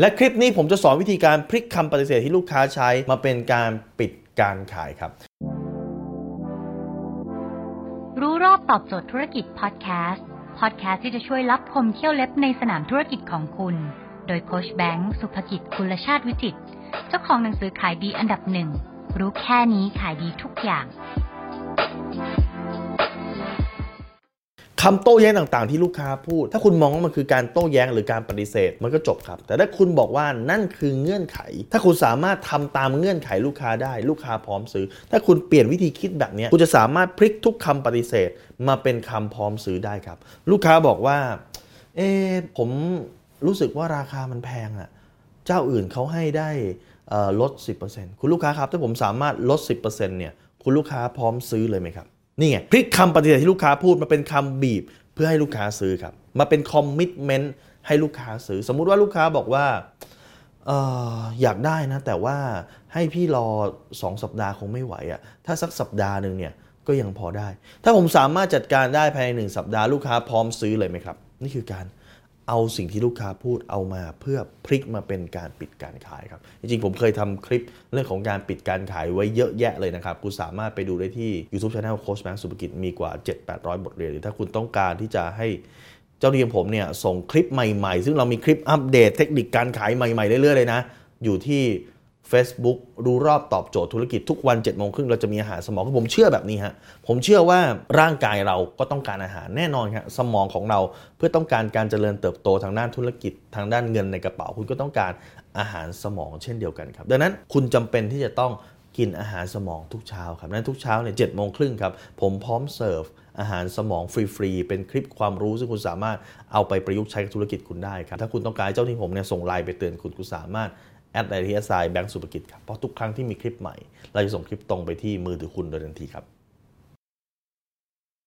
และคลิปนี้ผมจะสอนวิธีการพลิกคำปฏิเสธที่ลูกค้าใช้มาเป็นการปิดการขายครับ รู้รอบตอบโจทย์ธุรกิจพอดแคสต์พอดแคสต์ที่จะช่วยรับคมเที่ยวเล็บในสนามธุรกิจของคุณ โดยโคชแบงค์สุภกิจคุลชาติวิจิตเจ้าของหนังสือขายดีอันดับหนึ่งรู้แค่นี้ขายดีทุกอย่าง คำโต้แย้งต่างๆ ที่ลูกค้าพูด ถ้าคุณมองว่ามันคือการโต้แย้งหรือการปฏิเสธ มันก็จบครับ แต่ถ้าคุณบอกว่านั่นคือเงื่อนไข ถ้าคุณสามารถทำตามเงื่อนไขลูกค้าได้ ลูกค้าพร้อมซื้อ ถ้าคุณเปลี่ยนวิธีคิดแบบนี้คุณจะสามารถพลิกทุกคำปฏิเสธ มาเป็นคำพร้อมซื้อได้ครับ ลูกค้าบอกว่า เอ๊ผมรู้สึกว่าราคามันแพงอะเจ้าอื่นเขาให้ได้เอ่อลด 10%คุณลูกค้าครับถ้าผมสามารถลด 10%เนี่ยคุณลูกค้าพร้อมซื้อเลยไหมครับ นี่ไงพลิกคำปฏิเสธที่ลูกค้าพูดมาเป็นคำบีบเพื่อให้ลูกค้าซื้อครับ มาเป็นคอมมิชเมนต์ให้ลูกค้าซื้อ สมมุติว่าลูกค้าบอกว่าเอออยากได้นะ แต่ว่าให้พี่รอ 2 สัปดาห์คงไม่ไหวอะ่ะถ้าสักสัปดาห์หนึ่งเนี่ยก็ยังพอได้ ถ้าผมสามารถจัดการได้ภายในหนึ่งสัปดาห์ลูกค้าพร้อมซื้อเลยไหมครับ นี่คือการ เอาสิ่งที่ลูกค้าพูดเอามาเพื่อพลิกมาเป็นการปิดการขายครับ จริงๆ ผมเคยทำคลิปเรื่องของการปิดการขายไว้เยอะแยะเลยนะครับ คุณสามารถไปดูได้ที่ YouTube Channel โค้ชแบงค์สุภกิจมีกว่า 7-800 บทเรียนหรือถ้าคุณต้องการที่จะให้เจ้าหนี้ผมเนี่ยส่งคลิปใหม่ๆ ซึ่งเรามีคลิปอัปเดตเทคนิคการขายใหม่ๆ เรื่อยๆ เลยนะ อยู่ที่ Facebook รู้รอบตอบโจทย์ธุรกิจทุกวัน7จ็ดโมงครึ่งเราจะมีอาหารสมองผมเชื่อแบบนี้ฮะผมเชื่อว่าร่างกายเราก็ต้องการอาหารแน่นอนครับสมองของเราเพื่อต้องการการเจริญเติบโตทางด้านธุรกิจทางด้านเงินในกระเป๋า คุณก็ต้องการอาหารสมองเช่นเดียวกันครับ ดังนั้นคุณจำเป็นที่จะต้องกินอาหารสมองทุกเช้าครับนั้นทุกเช้าเนี่ยเจ็ดโมงครึ่งครับผมพร้อมเสิร์ฟอาหารสมองฟรีๆ เป็นคลิปความรู้ซึ่งคุณสามารถเอาไปประยุกต์ใช้กับธุรกิจคุณได้ครับ ถ้าคุณต้องการเจ้าหน้าที่ผมเนี่ยส่งไลน์ไปเตือนคุณคุณสามารถ add ไลน์ที่แอสไซแบงก์สุภกิจครับเพราะทุกครั้งที่มีคลิปใหม่ เราจะส่งคลิปตรงไปที่มือถือคุณโดยทันทีครับ